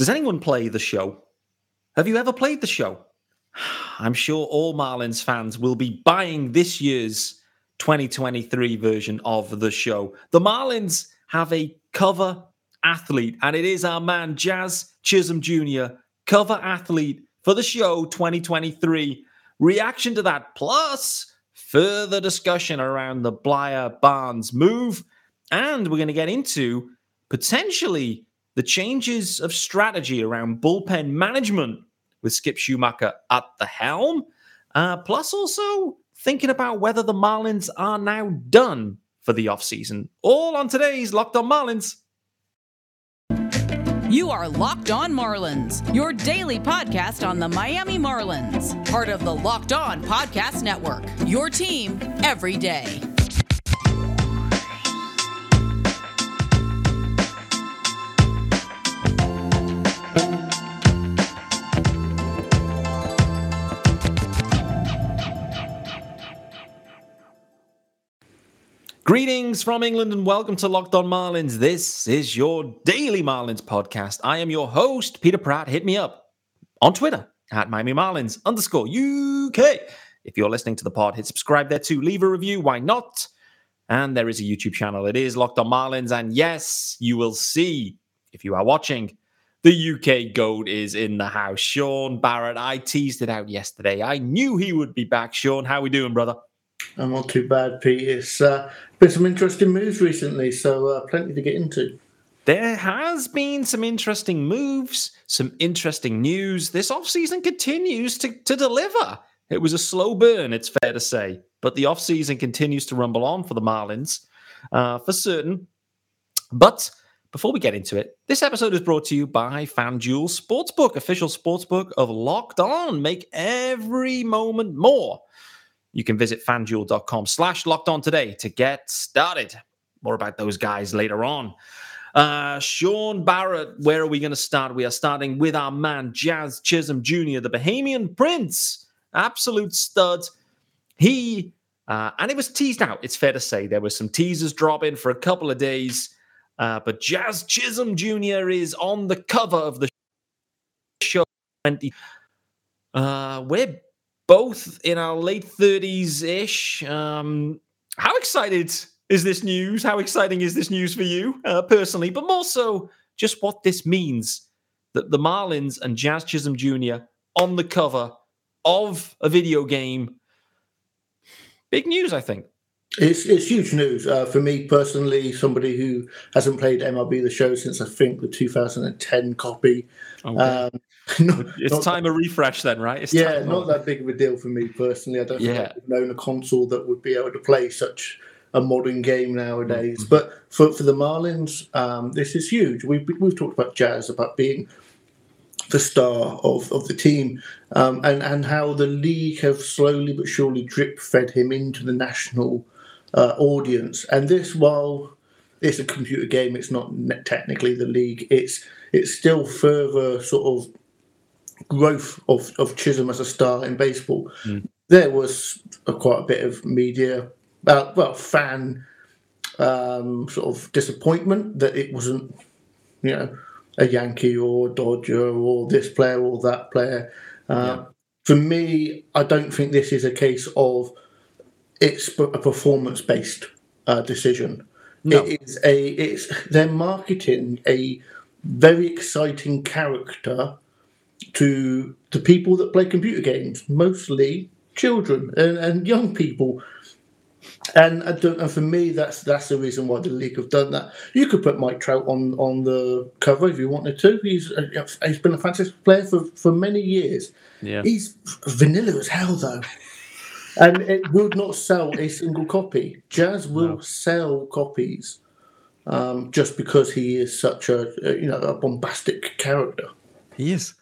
Does anyone play the show? Have you ever played the show? I'm sure all Marlins fans will be buying this year's 2023 version of the show. The Marlins have a cover athlete, and it is our man Jazz Chisholm Jr., cover athlete for the show 2023. Reaction to that, plus further discussion around the Bleier Barnes move. And we're going to get into potentially the changes of strategy around bullpen management with Skip Schumaker at the helm. Uh, plus, also thinking about whether the Marlins are now done for the offseason. All on today's Locked on Marlins. You are Locked On Marlins, your daily podcast on the Miami Marlins, part of the Locked On Podcast Network. Your team every day. Greetings from England and welcome to Locked On Marlins. This is your daily Marlins podcast. I am your host, Peter Pratt. Hit me up on Twitter at Miami Marlins underscore UK. If you're listening to the pod, hit subscribe there too. Leave a review. Why not? And there is a YouTube channel. It is Locked On Marlins. And yes, you will see if you are watching. The UK goat is in the house. Sean Barrett. I teased it out yesterday. I knew he would be back. Sean, how are we doing, brother? I'm not too bad, Pete. It's uh, been some interesting moves recently, so uh, plenty to get into. There has been some interesting moves, some interesting news. This offseason continues to, to deliver. It was a slow burn, it's fair to say, but the offseason continues to rumble on for the Marlins uh, for certain. But before we get into it, this episode is brought to you by FanDuel Sportsbook, official sportsbook of Locked On. Make every moment more. You can visit fanduel.com slash locked on today to get started. More about those guys later on. Uh, Sean Barrett, where are we going to start? We are starting with our man, Jazz Chisholm Jr., the Bahamian Prince, absolute stud. He, uh, and it was teased out, it's fair to say. There were some teasers dropping for a couple of days, uh, but Jazz Chisholm Jr. is on the cover of the show. 20. Uh, we're both in our late 30s ish. Um, how excited is this news? How exciting is this news for you uh, personally? But more so, just what this means that the Marlins and Jazz Chisholm Jr. on the cover of a video game. Big news, I think. It's it's huge news uh, for me personally. Somebody who hasn't played MLB the Show since I think the 2010 copy. Okay. Um, not, it's not time that, a refresh then, right? It's yeah, not that big of a deal for me personally. I don't yeah. think I've known a console that would be able to play such a modern game nowadays. Mm-hmm. But for, for the Marlins, um, this is huge. We've, we've talked about Jazz, about being the star of, of the team, um, and, and how the league have slowly but surely drip fed him into the national uh, audience. And this, while it's a computer game, it's not technically the league, it's it's still further sort of growth of, of Chisholm as a star in baseball, mm. there was a, quite a bit of media, uh, well, fan um, sort of disappointment that it wasn't, you know, a Yankee or Dodger or this player or that player. Uh, yeah. For me, I don't think this is a case of it's a performance based uh, decision. No. It is a it's they're marketing a very exciting character to to people that play computer games, mostly children and, and young people. And, and for me, that's that's the reason why the league have done that. You could put Mike Trout on, on the cover if you wanted to. He's he's been a fantastic player for, for many years. Yeah. He's vanilla as hell though, and it would not sell a single copy. Jazz will no. sell copies um, just because he is such a you know a bombastic character. He is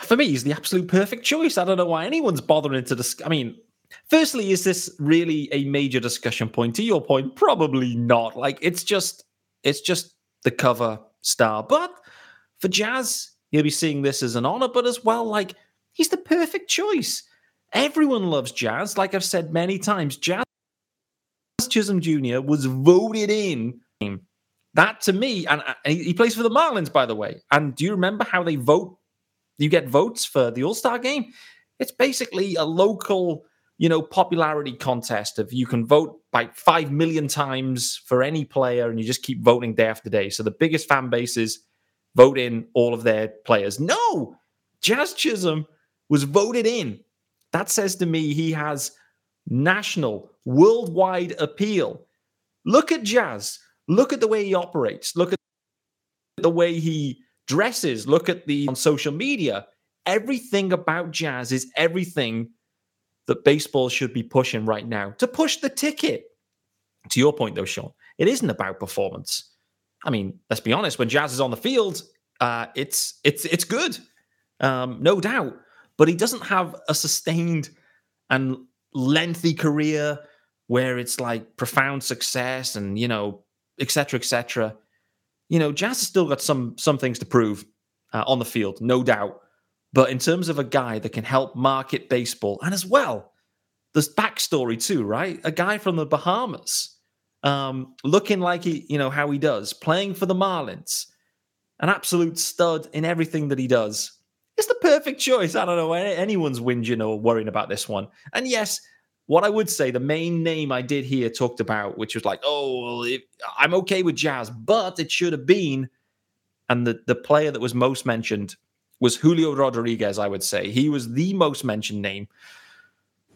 for me, he's the absolute perfect choice. I don't know why anyone's bothering to discuss. I mean, firstly, is this really a major discussion point? To your point, probably not. Like, it's just, it's just the cover star. But for Jazz, you'll be seeing this as an honor, but as well, like, he's the perfect choice. Everyone loves Jazz. Like I've said many times, Jazz Chisholm Jr. was voted in that to me, and, uh, and he plays for the Marlins, by the way. And do you remember how they vote? You get votes for the All Star game. It's basically a local, you know, popularity contest of you can vote by five million times for any player, and you just keep voting day after day. So the biggest fan bases vote in all of their players. No, Jazz Chisholm was voted in. That says to me he has national, worldwide appeal. Look at Jazz. Look at the way he operates. Look at the way he dresses. Look at the on social media. Everything about Jazz is everything that baseball should be pushing right now to push the ticket. To your point, though, Sean, it isn't about performance. I mean, let's be honest. When Jazz is on the field, uh, it's it's it's good, um, no doubt. But he doesn't have a sustained and lengthy career where it's like profound success and you know etc., etc. You know, Jazz has still got some some things to prove uh, on the field, no doubt. But in terms of a guy that can help market baseball, and as well, there's backstory too, right? A guy from the Bahamas, um, looking like he, you know, how he does, playing for the Marlins, an absolute stud in everything that he does. It's the perfect choice. I don't know anyone's whinging or worrying about this one. And yes, what I would say, the main name I did hear talked about, which was like, oh, well, I'm okay with Jazz, but it should have been. And the, the player that was most mentioned was Julio Rodriguez, I would say. He was the most mentioned name.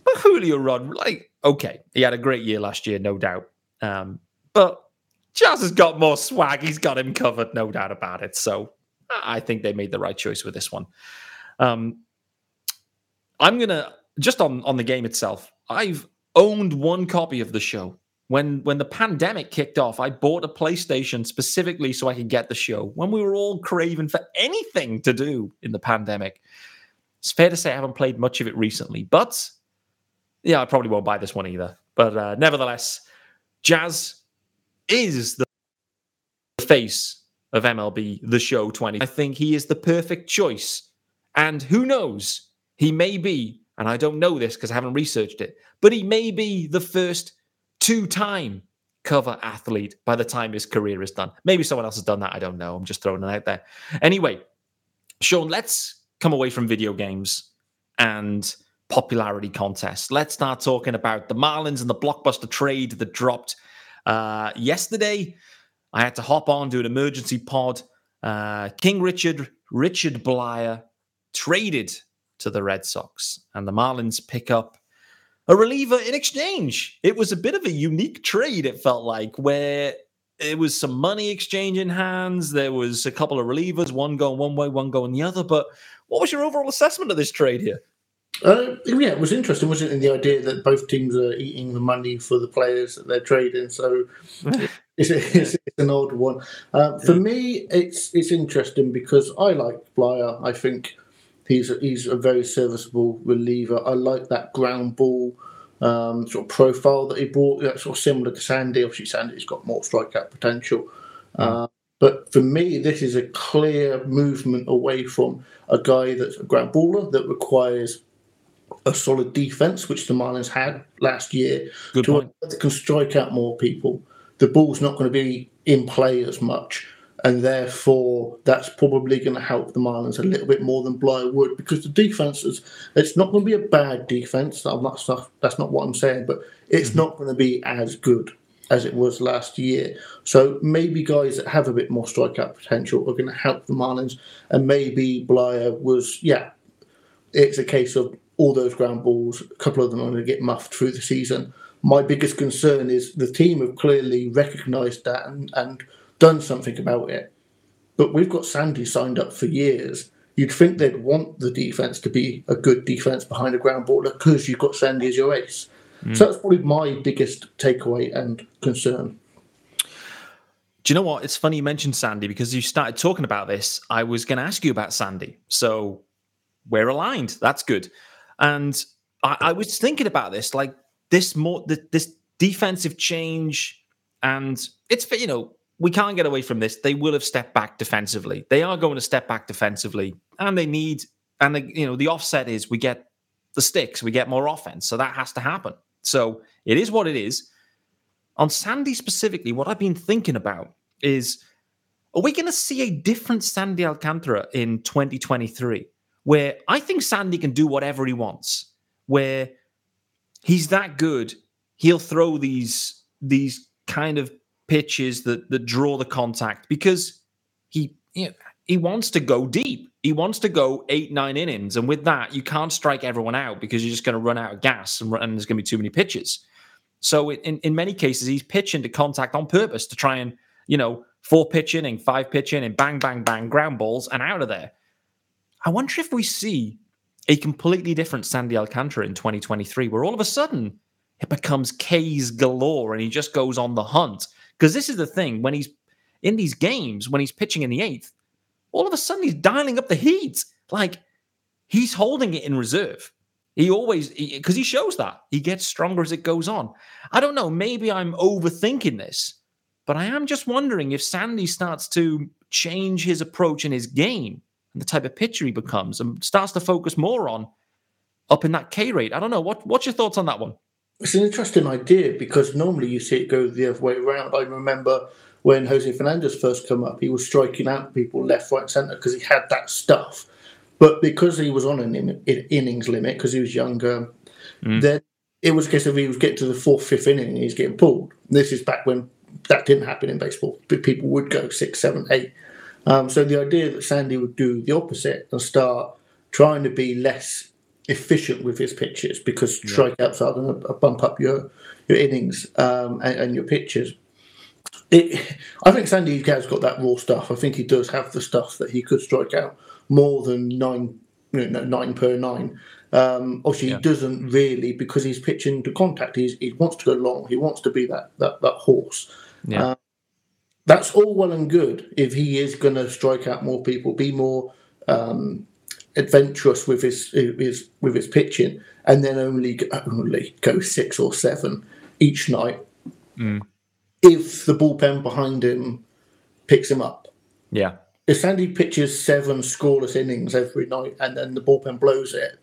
But Julio Rod, like, okay, he had a great year last year, no doubt. Um, but Jazz has got more swag. He's got him covered, no doubt about it. So I think they made the right choice with this one. Um, I'm gonna just on on the game itself. I've owned one copy of the show. When when the pandemic kicked off, I bought a PlayStation specifically so I could get the show. When we were all craving for anything to do in the pandemic, it's fair to say I haven't played much of it recently. But yeah, I probably won't buy this one either. But uh, nevertheless, Jazz is the face of MLB The Show 20. I think he is the perfect choice. And who knows, he may be and I don't know this because I haven't researched it, but he may be the first two time cover athlete by the time his career is done. Maybe someone else has done that. I don't know. I'm just throwing it out there. Anyway, Sean, let's come away from video games and popularity contests. Let's start talking about the Marlins and the blockbuster trade that dropped uh, yesterday. I had to hop on, do an emergency pod. Uh, King Richard, Richard Bleier traded to the Red Sox. And the Marlins pick up a reliever in exchange. It was a bit of a unique trade, it felt like, where it was some money exchanging hands. There was a couple of relievers, one going one way, one going the other. But what was your overall assessment of this trade here? Uh, yeah, it was interesting, wasn't it? In the idea that both teams are eating the money for the players that they're trading. So it's, it's, it's, an odd one. Uh, for me, it's it's interesting because I like Bleier. I think He's a, he's a very serviceable reliever. I like that ground ball um, sort of profile that he brought. That's sort of similar to Sandy. Obviously, Sandy's got more strikeout potential. Mm. Uh, but for me, this is a clear movement away from a guy that's a ground baller that requires a solid defense, which the Marlins had last year, Good to point. that can strike out more people. The ball's not going to be in play as much and therefore that's probably going to help the Marlins a little bit more than Bleier would because the defense is it's not going to be a bad defense. That's not, that's not what I'm saying, but it's mm-hmm. not going to be as good as it was last year. So maybe guys that have a bit more strikeout potential are going to help the Marlins, and maybe Bleier was yeah. It's a case of all those ground balls. A couple of them are going to get muffed through the season. My biggest concern is the team have clearly recognised that and, and done something about it. But we've got Sandy signed up for years. You'd think they'd want the defense to be a good defense behind a ground baller because you've got Sandy as your ace. Mm. So that's probably my biggest takeaway and concern. Do you know what? It's funny you mentioned Sandy because you started talking about this. I was going to ask you about Sandy. So we're aligned. That's good. And I, I was thinking about this, like this more, the, this defensive change, and it's you know we can't get away from this. They will have stepped back defensively. They are going to step back defensively, and they need and the, you know the offset is we get the sticks, we get more offense, so that has to happen. So it is what it is. On Sandy specifically, what I've been thinking about is are we going to see a different Sandy Alcantara in 2023 where I think Sandy can do whatever he wants, where he's that good, he'll throw these these kind of pitches that that draw the contact because he you know, he wants to go deep. He wants to go eight, nine innings. And with that, you can't strike everyone out because you're just going to run out of gas and, and there's going to be too many pitches. So in, in many cases, he's pitching to contact on purpose to try and, you know, four pitch inning, five pitch inning, bang, bang, bang, ground balls and out of there. I wonder if we see a completely different Sandy Alcantara in 2023, where all of a sudden it becomes K's galore and he just goes on the hunt. Because this is the thing when he's in these games, when he's pitching in the eighth, all of a sudden he's dialing up the heat. Like he's holding it in reserve. He always, because he, he, shows that he gets stronger as it goes on. I don't know. Maybe I'm overthinking this, but I am just wondering if Sandy starts to change his approach in his game and the type of pitcher he becomes and starts to focus more on up in that K rate. I don't know. What, what's your thoughts on that one? It's an interesting idea because normally you see it go the other way around. I remember when Jose Fernandez first come up, he was striking out people left, right, centre because he had that stuff. But because he was on an in, in, innings limit, because he was younger, mm. then it was a case of he was getting to the fourth, fifth inning and he's getting pulled. This is back when that didn't happen in baseball. People would go six, seven, eight. Um, so the idea that Sandy would do the opposite and start trying to be less efficient with his pitches because yeah. strikeouts are going to bump up your your innings um, and, and, your pitches it, I think Sandy has got that raw stuff. I think he does have the stuff that he could strike out more than nine, you know, nine per nine. Um, obviously, yeah. he doesn't really because he's pitching to contact. He's, he wants to go long. He wants to be that that that horse. Yeah. Um, that's all well and good if he is going to strike out more people, be more um, adventurous with his, his with his pitching, and then only only go six or seven each night. Mm if the bullpen behind him picks him up. Yeah. If Sandy pitches seven scoreless innings every night and then the bullpen blows it,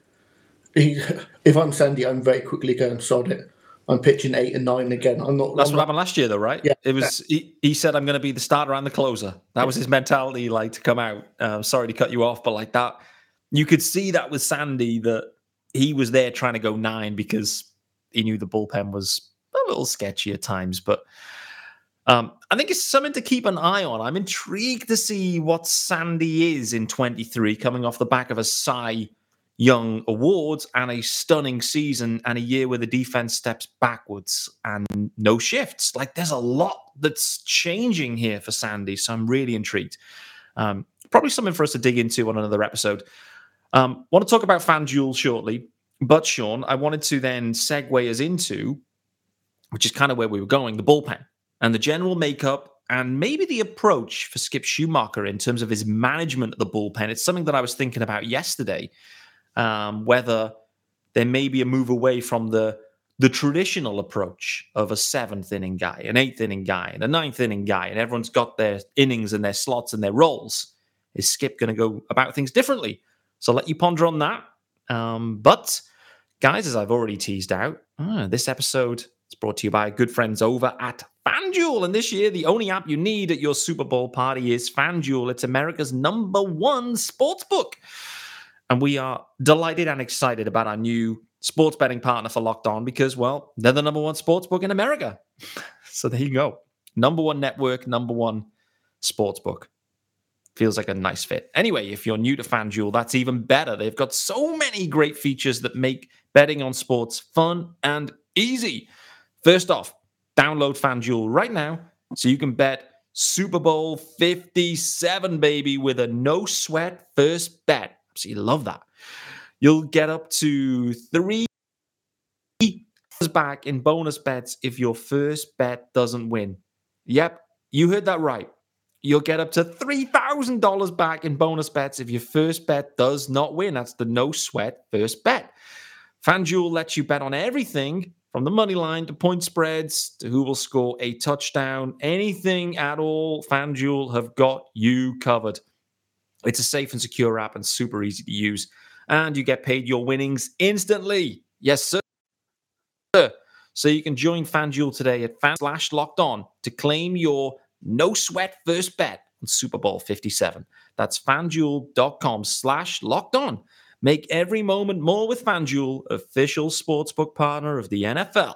he, if I'm Sandy, I'm very quickly going to sod it. I'm pitching eight and nine again. I'm not. That's I'm what not, happened last year, though, right? Yeah. It was. He, he said, "I'm going to be the starter and the closer." That was his mentality, like to come out. Uh, sorry to cut you off, but like that, you could see that with Sandy that he was there trying to go nine because he knew the bullpen was a little sketchy at times, but um, I think it's something to keep an eye on. I'm intrigued to see what Sandy is in 23, coming off the back of a Cy Young Awards and a stunning season and a year where the defense steps backwards and no shifts. Like there's a lot that's changing here for Sandy. So I'm really intrigued. Um, probably something for us to dig into on another episode. Um, want to talk about FanDuel shortly, but Sean, I wanted to then segue us into, which is kind of where we were going, the bullpen and the general makeup and maybe the approach for Skip Schumaker in terms of his management of the bullpen. It's something that I was thinking about yesterday. Um, whether there may be a move away from the the traditional approach of a seventh inning guy, an eighth inning guy, and a ninth inning guy, and everyone's got their innings and their slots and their roles. Is Skip going to go about things differently? So I'll let you ponder on that. Um, but guys, as I've already teased out, ah, this episode is brought to you by good friends over at FanDuel. And this year, the only app you need at your Super Bowl party is FanDuel. It's America's number one sports book. And we are delighted and excited about our new sports betting partner for Locked On because, well, they're the number one sports book in America. so there you go. Number one network, number one sports book. Feels like a nice fit. Anyway, if you're new to FanDuel, that's even better. They've got so many great features that make betting on sports fun and easy. First off, Download FanDuel right now so you can bet Super Bowl 57, baby, with a no sweat first bet. So you love that. You'll get up to three back in bonus bets if your first bet doesn't win. Yep, you heard that right. You'll get up to $3,000 back in bonus bets if your first bet does not win. That's the no sweat first bet. FanDuel lets you bet on everything from the money line to point spreads to who will score a touchdown, anything at all, FanDuel have got you covered. It's a safe and secure app and super easy to use. And you get paid your winnings instantly. Yes, sir. So you can join FanDuel today at fan slash locked on to claim your no sweat first bet on Super Bowl 57. That's fanduel.com slash locked on. Make every moment more with FanDuel, official sportsbook partner of the NFL.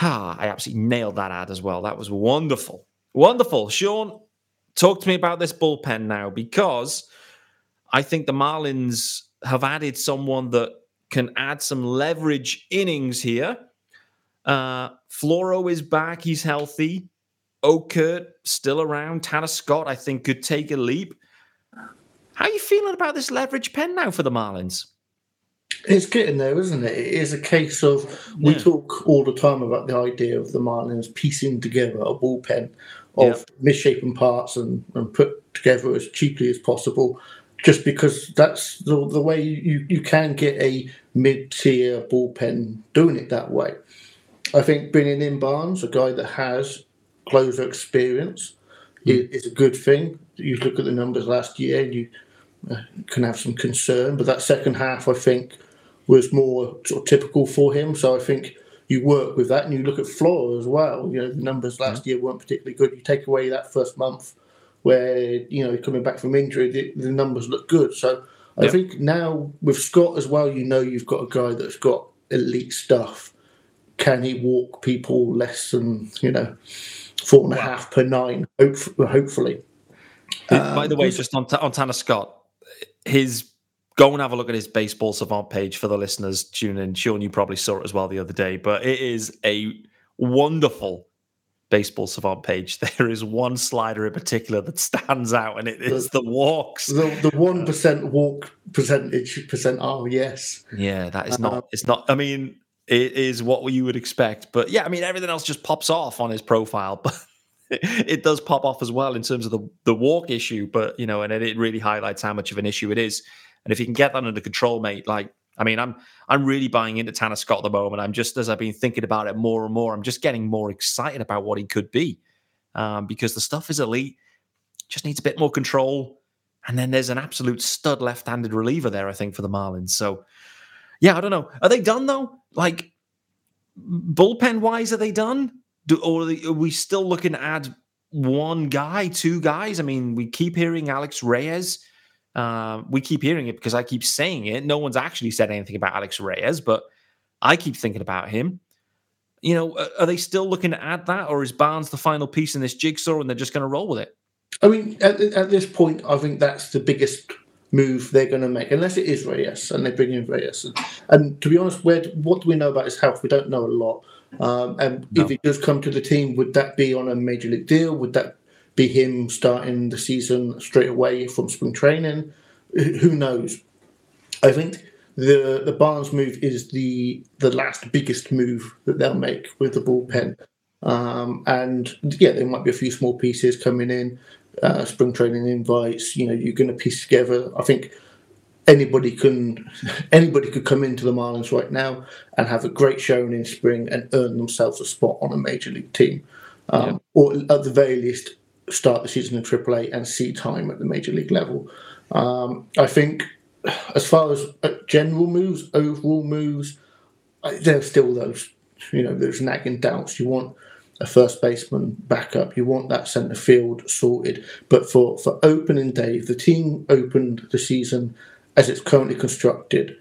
Ah, I absolutely nailed that ad as well. That was wonderful. Wonderful. Sean, talk to me about this bullpen now because I think the Marlins have added someone that can add some leverage innings here. Uh, Floro is back. He's healthy. Okert still around. Tanner Scott, I think, could take a leap. How are you feeling about this leverage pen now for the Marlins? It's getting there, isn't it? It is a case of we yeah. talk all the time about the idea of the Marlins piecing together a bullpen of misshapen parts and, and put together as cheaply as possible, just because that's the, the way you, you can get a mid tier bullpen doing it that way. I think bringing in Barnes, a guy that has closer experience, mm. is, is, a good thing. You look at the numbers last year, and you uh, can have some concern, but that second half, I think, was more sort of typical for him. So I think you work with that, and you look at Floro as well. You know, the numbers last mm. year weren't particularly good. You take away that first month where you know coming back from injury, the, the numbers look good. So I yep. think now with Scott as well, you know you've got a guy that's got elite stuff. Can he walk people less than you know four and a half per nine? hopefully. By the um, way, just on, on Tanner Scott, his go and have a look at his baseball savant page for the listeners tune in. Sean, you probably saw it as well the other day, but it is a wonderful baseball savant page. There is one slider in particular that stands out, and it is the, the walks. The one percent walk percentage percent. Oh yes, yeah, that is not. Uh, it's not. I mean, it is what you would expect, but yeah, I mean, everything else just pops off on his profile, but. it does pop off as well in terms of the, the walk issue, but you know, and it really highlights how much of an issue it is. And if you can get that under control, mate, like I mean, I'm I'm really buying into Tanner Scott at the moment. I'm just as I've been thinking about it more and more, I'm just getting more excited about what he could be. Um, because the stuff is elite, just needs a bit more control. And then there's an absolute stud left-handed reliever there, I think, for the Marlins. So yeah, I don't know. Are they done though? Like bullpen wise, are they done? Do, or are, they, are we still looking to add one guy, two guys? I mean, we keep hearing Alex Reyes uh, we keep hearing it because I keep saying it. No one's actually said anything about Alex Reyes, but I keep thinking about him. You know, are they still looking to add that, or is Barnes the final piece in this jigsaw and they're just going to roll with it? I mean, at, at, this point, I think that's the biggest move they're going to make, unless it is Reyes and they bring in Reyes. And, and to be honest, where what do we know about his health? We don't know a lot. Um, and no. if he does come to the team, would that be on a major league deal? Would that be him starting the season straight away from spring training. Who knows? I think the the Barnes move is the the last biggest move that they'll make with the bullpen. Um, and yeah, there might be a few small pieces coming in, uh, spring training invites. You know, you're going to piece together. I think anybody can anybody could come into the Marlins right now and have a great showing in spring and earn themselves a spot on a major league team, um, yeah. or at the very least start the season in AAA and see time at the major league level. Um, I think, as far as uh, general moves, overall moves, there's still those, you know, those nagging doubts. You want a first baseman backup. You want that centre field sorted. But for, for opening day, if the team opened the season as it's currently constructed,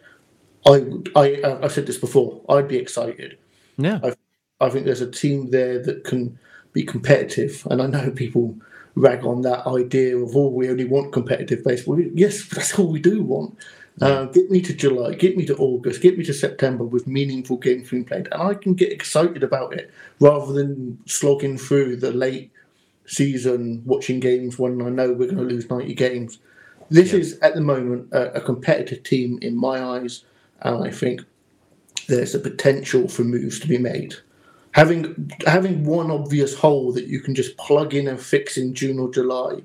I I I've said this before. I'd be excited. Yeah, I, I think there's a team there that can be competitive. And I know people rag on that idea of, oh, we only want competitive baseball. Yes, that's all we do want. Uh, get me to July, get me to August, get me to September with meaningful games being played, and I can get excited about it rather than slogging through the late season watching games when I know we're going to lose 90 games. This yeah. is at the moment a, a competitive team in my eyes, and I think there's a potential for moves to be made having having one obvious hole that you can just plug in and fix in June or July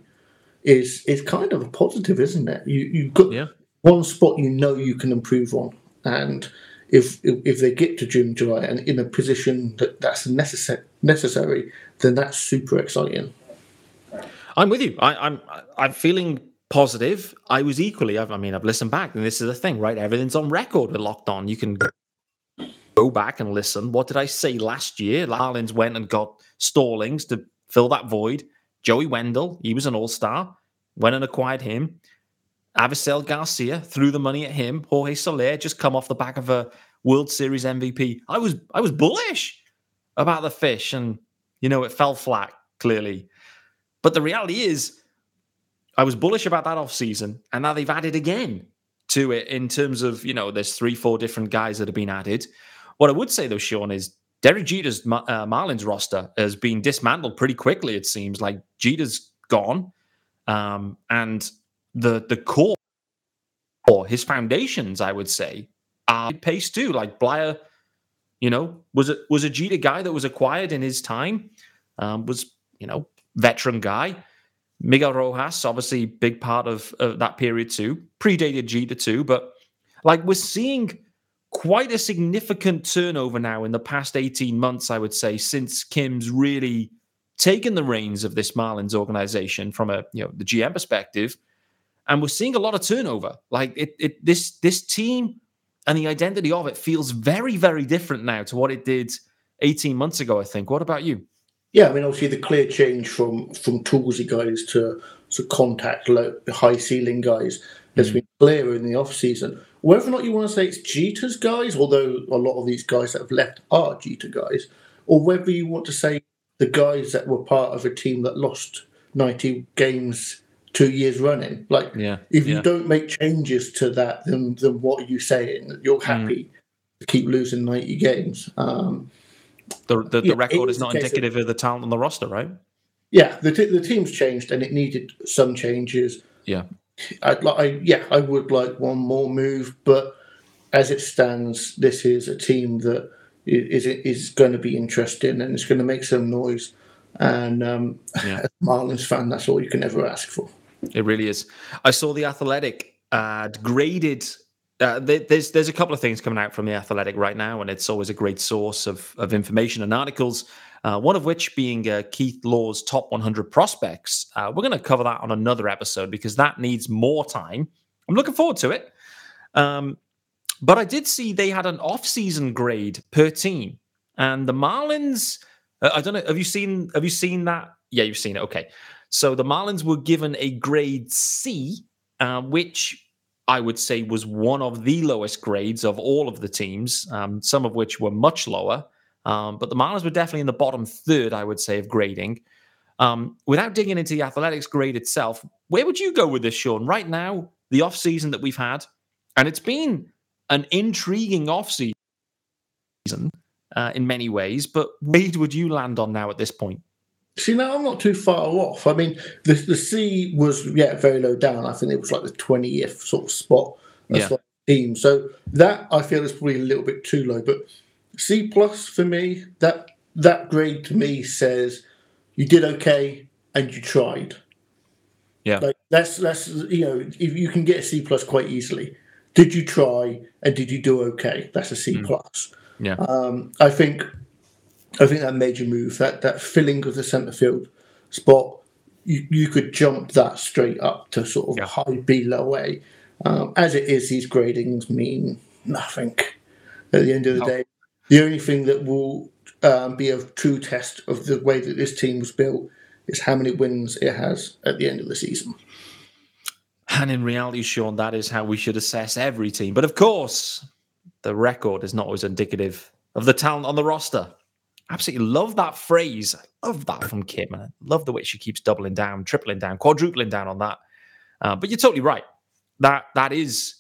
is is kind of a positive, isn't it? You you've got yeah. one spot you know you can improve on, and if if they get to June July and in a position that that's necessary necessary, then that's super exciting. I'm with you. I, I'm I'm feeling positive. I was equally. I mean, I've listened back, and this is the thing, right? Everything's on record with Locked On. You can go back and listen. What did I say last year? Marlins went and got Stallings to fill that void. Joey Wendle, he was an all star, went and acquired him. Avisail Garcia threw the money at him. Jorge Soler just come off the back of a World Series MVP. I was I was bullish about the fish, and you know it fell flat clearly. But the reality is, I was bullish about that off season, and now they've added again to it in terms of you know there's three four different guys that have been added. What I would say though, Sean, is Derek Jeter's uh, Marlins roster has been dismantled pretty quickly. It seems like Jeter's gone, um, and the the core or his foundations, I would say, are pace too. Like Bleier, you know, was it was a Jeter guy that was acquired in his time, um, was you know veteran guy. Miguel Rojas, obviously, big part of, of that period too, predated Jeter too, but like we're seeing quite a significant turnover now in the past 18 months, I would say, since Kim's really taken the reins of this Marlins organization from a you know the GM perspective. And we're seeing a lot of turnover. Like it, it this this team and the identity of it feels very, very different now to what it did 18 months ago, I think. What about you? Yeah, I mean, obviously the clear change from from toolsy guys to to contact low, high ceiling guys has mm. been clearer in the off season. Whether or not you want to say it's Jeter's guys, although a lot of these guys that have left are Jeter guys, or whether you want to say the guys that were part of a team that lost 90 games two years running. Like, yeah, if yeah. you don't make changes to that, then, then what are you saying? You're happy mm. to keep losing 90 games. Um, the the, the yeah, record is not indicative of, of, the talent on the roster, right? Yeah, the, t- the team's changed and it needed some changes. Yeah. I'd like, I, yeah, I would like one more move, but as it stands, this is a team that is is going to be interesting and it's going to make some noise. And um, yeah. as a Marlins fan, that's all you can ever ask for. It really is. I saw the Athletic uh, graded. Uh, there's there's a couple of things coming out from the Athletic right now, and it's always a great source of of information and articles. Uh, one of which being uh, Keith Law's top 100 prospects. Uh, we're going to cover that on another episode because that needs more time. I'm looking forward to it. Um, but I did see they had an off-season grade per team, and the Marlins. Uh, I don't know. Have you seen? Have you seen that? Yeah, you've seen it. Okay. So the Marlins were given a grade C, uh, which I would say was one of the lowest grades of all of the teams. Um, some of which were much lower. Um, but the Marlins were definitely in the bottom third, I would say, of grading. Um, without digging into the athletics grade itself, where would you go with this, Sean? Right now, the off season that we've had, and it's been an intriguing off season uh, in many ways. But where would you land on now at this point? See, now I'm not too far off. I mean, the the C was yeah very low down. I think it was like the twentieth sort of spot. yeah. team. So that I feel is probably a little bit too low. But C plus for me. That that grade to me says you did okay and you tried. Yeah, like that's that's you know if you can get a C plus quite easily. Did you try and did you do okay? That's a C mm. plus. Yeah, um, I think I think that major move that that filling of the centre field spot. You, you could jump that straight up to sort of yeah. high B low A. Um, as it is, these gradings mean nothing at the end of the no. day. The only thing that will um, be a true test of the way that this team was built is how many wins it has at the end of the season. And in reality, Sean, that is how we should assess every team. But of course, the record is not always indicative of the talent on the roster. Absolutely love that phrase. I love that from Kim. I love the way she keeps doubling down, tripling down, quadrupling down on that. Uh, but you're totally right. That that is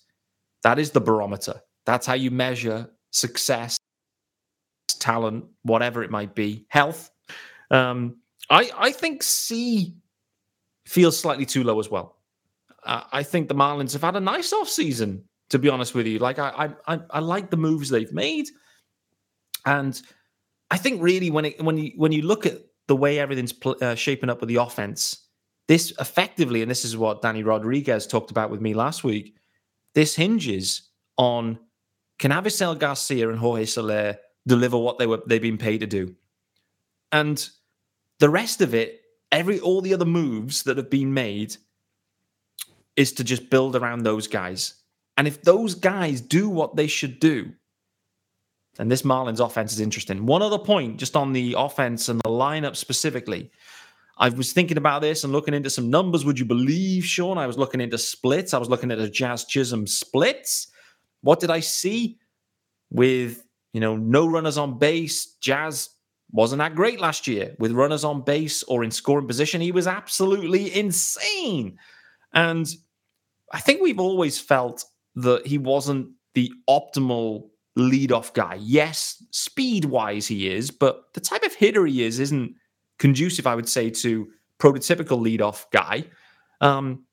that is the barometer. That's how you measure success talent, whatever it might be, health. Um, I I think C feels slightly too low as well. Uh, I think the Marlins have had a nice off season, to be honest with you. Like I I I like the moves they've made, and I think really when it when you when you look at the way everything's pl- uh, shaping up with the offense, this effectively, and this is what Danny Rodriguez talked about with me last week. This hinges on can Avisail Garcia and Jorge Soler deliver what they were they've been paid to do. And the rest of it, every all the other moves that have been made is to just build around those guys. And if those guys do what they should do, then this Marlins offense is interesting. One other point, just on the offense and the lineup specifically. I was thinking about this and looking into some numbers. Would you believe, Sean? I was looking into splits. I was looking at a Jazz Chisholm splits. What did I see? With you know no runners on base, Jazz wasn't that great last year with runners on base or in scoring position. He was absolutely insane. And I think we've always felt that he wasn't the optimal leadoff guy. Yes, speed wise, he is, but the type of hitter he is isn't conducive, I would say, to prototypical leadoff guy. Um,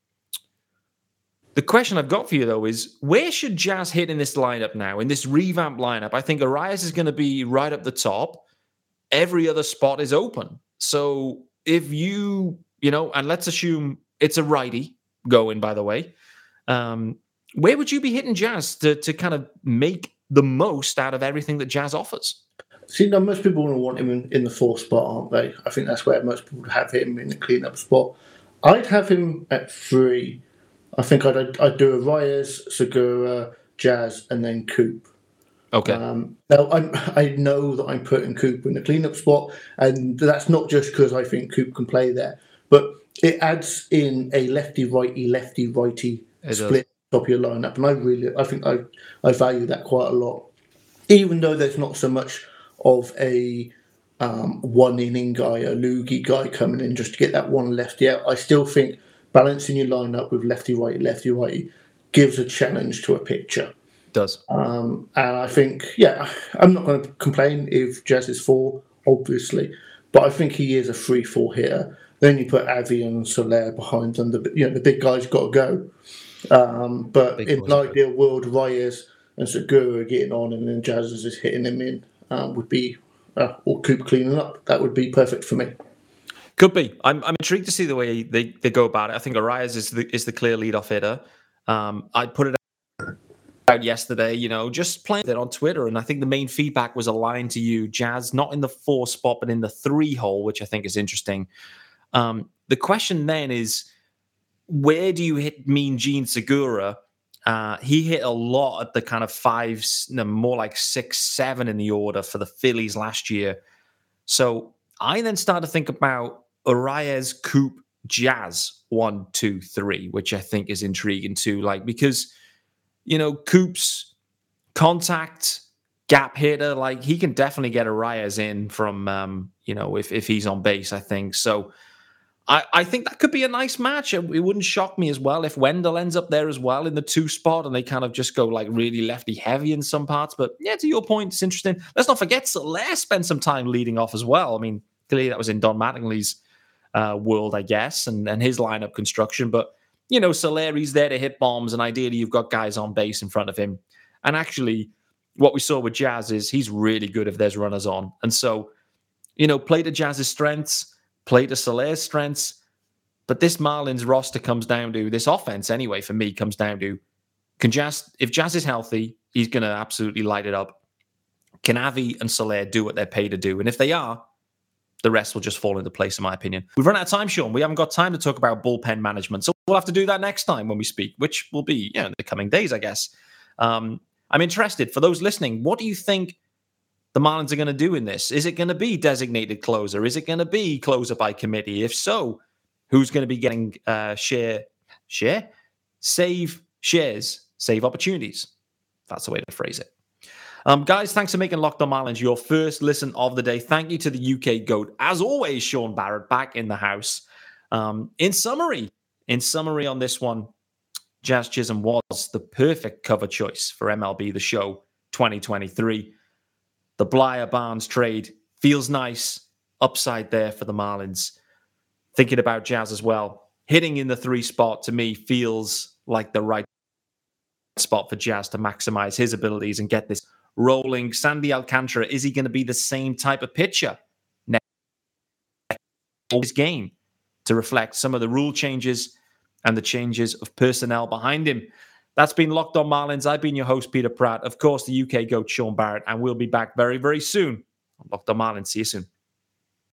the question I've got for you though is where should Jazz hit in this lineup now, in this revamp lineup? I think Arraez is going to be right up the top. Every other spot is open. So if you, you know, and let's assume it's a righty going, by the way, um, where would you be hitting Jazz to, to kind of make the most out of everything that Jazz offers? See, now most people want him in, in the fourth spot, aren't they? I think that's where most people would have him in the cleanup spot. I'd have him at three. I think I'd, I'd do Arraez, Segura, Jazz, and then Coop. Okay. Um, now I'm, I know that I'm putting Coop in the cleanup spot, and that's not just because I think Coop can play there, but it adds in a lefty righty lefty righty split top of your lineup, and I really I think I I value that quite a lot, even though there's not so much of a um, one inning guy, a loogie guy coming in just to get that one lefty out. I still think balancing your lineup with lefty righty lefty righty gives a challenge to a pitcher. Does um, and I think yeah, I'm not going to complain if Jazz is four, obviously, but I think he is a free four hitter. Then you put Avi and Soler behind them. The you know the big guys got to go. Um, but big in an ideal world, Arraez and Segura are getting on, and then Jazz is just hitting them in um, would be, uh, or Coop cleaning up. That would be perfect for me. Could be. I'm, I'm intrigued to see the way they, they go about it. I think Arraez is the is the clear lead off hitter. Um, I put it out yesterday, you know, just playing it on Twitter, and I think the main feedback was aligned to you, Jazz, not in the four spot, but in the three hole, which I think is interesting. Um, the question then is, where do you hit Mean Gene Segura? Uh, he hit a lot at the kind of fives, no, more like six, seven in the order for the Phillies last year. So I then started to think about Arraez, Coop, Jazz, one, two, three, which I think is intriguing too. Like, because, you know, Coop's contact, gap hitter, like he can definitely get Arraez in from, um, you know, if, if he's on base, I think. So, I, I think that could be a nice match. It, it wouldn't shock me as well if Wendle ends up there as well in the two spot and they kind of just go like really lefty heavy in some parts. But yeah, to your point, it's interesting. Let's not forget Soler spent some time leading off as well. I mean, clearly that was in Don Mattingly's uh, world, I guess, and, and his lineup construction. But, you know, Soleri's there to hit bombs, and ideally you've got guys on base in front of him. And actually, what we saw with Jazz is he's really good if there's runners on. And so, you know, play to Jazz's strengths play to Soler's strengths. But this Marlins roster comes down to this offense anyway. For me, comes down to can Jazz if Jazz is healthy, he's going to absolutely light it up. Can Avi and Soler do what they're paid to do? And if they are, the rest will just fall into place, in my opinion. We've run out of time, Sean. We haven't got time to talk about bullpen management, so we'll have to do that next time when we speak, which will be you know, in the coming days, I guess. Um, I'm interested for those listening. What do you think the Marlins are going to do in this? Is it going to be designated closer? Is it going to be closer by committee? If so, who's going to be getting uh, share, share, save shares, save opportunities? That's the way to phrase it. Um, guys, thanks for making Locked On Marlins your first listen of the day. Thank you to the UK GOAT. As always, Sean Barrett back in the house. Um, in summary, in summary on this one, Jazz Chisholm was the perfect cover choice for MLB The Show 2023 the Bleier Barnes trade feels nice. Upside there for the Marlins. Thinking about Jazz as well. Hitting in the three spot to me feels like the right spot for Jazz to maximize his abilities and get this rolling. Sandy Alcantara, is he going to be the same type of pitcher next his game to reflect some of the rule changes and the changes of personnel behind him? That's been Locked On Marlins. I've been your host, Peter Pratt. Of course, the UK goat, Sean Barrett, and we'll be back very, very soon on Locked On Marlins. See you soon.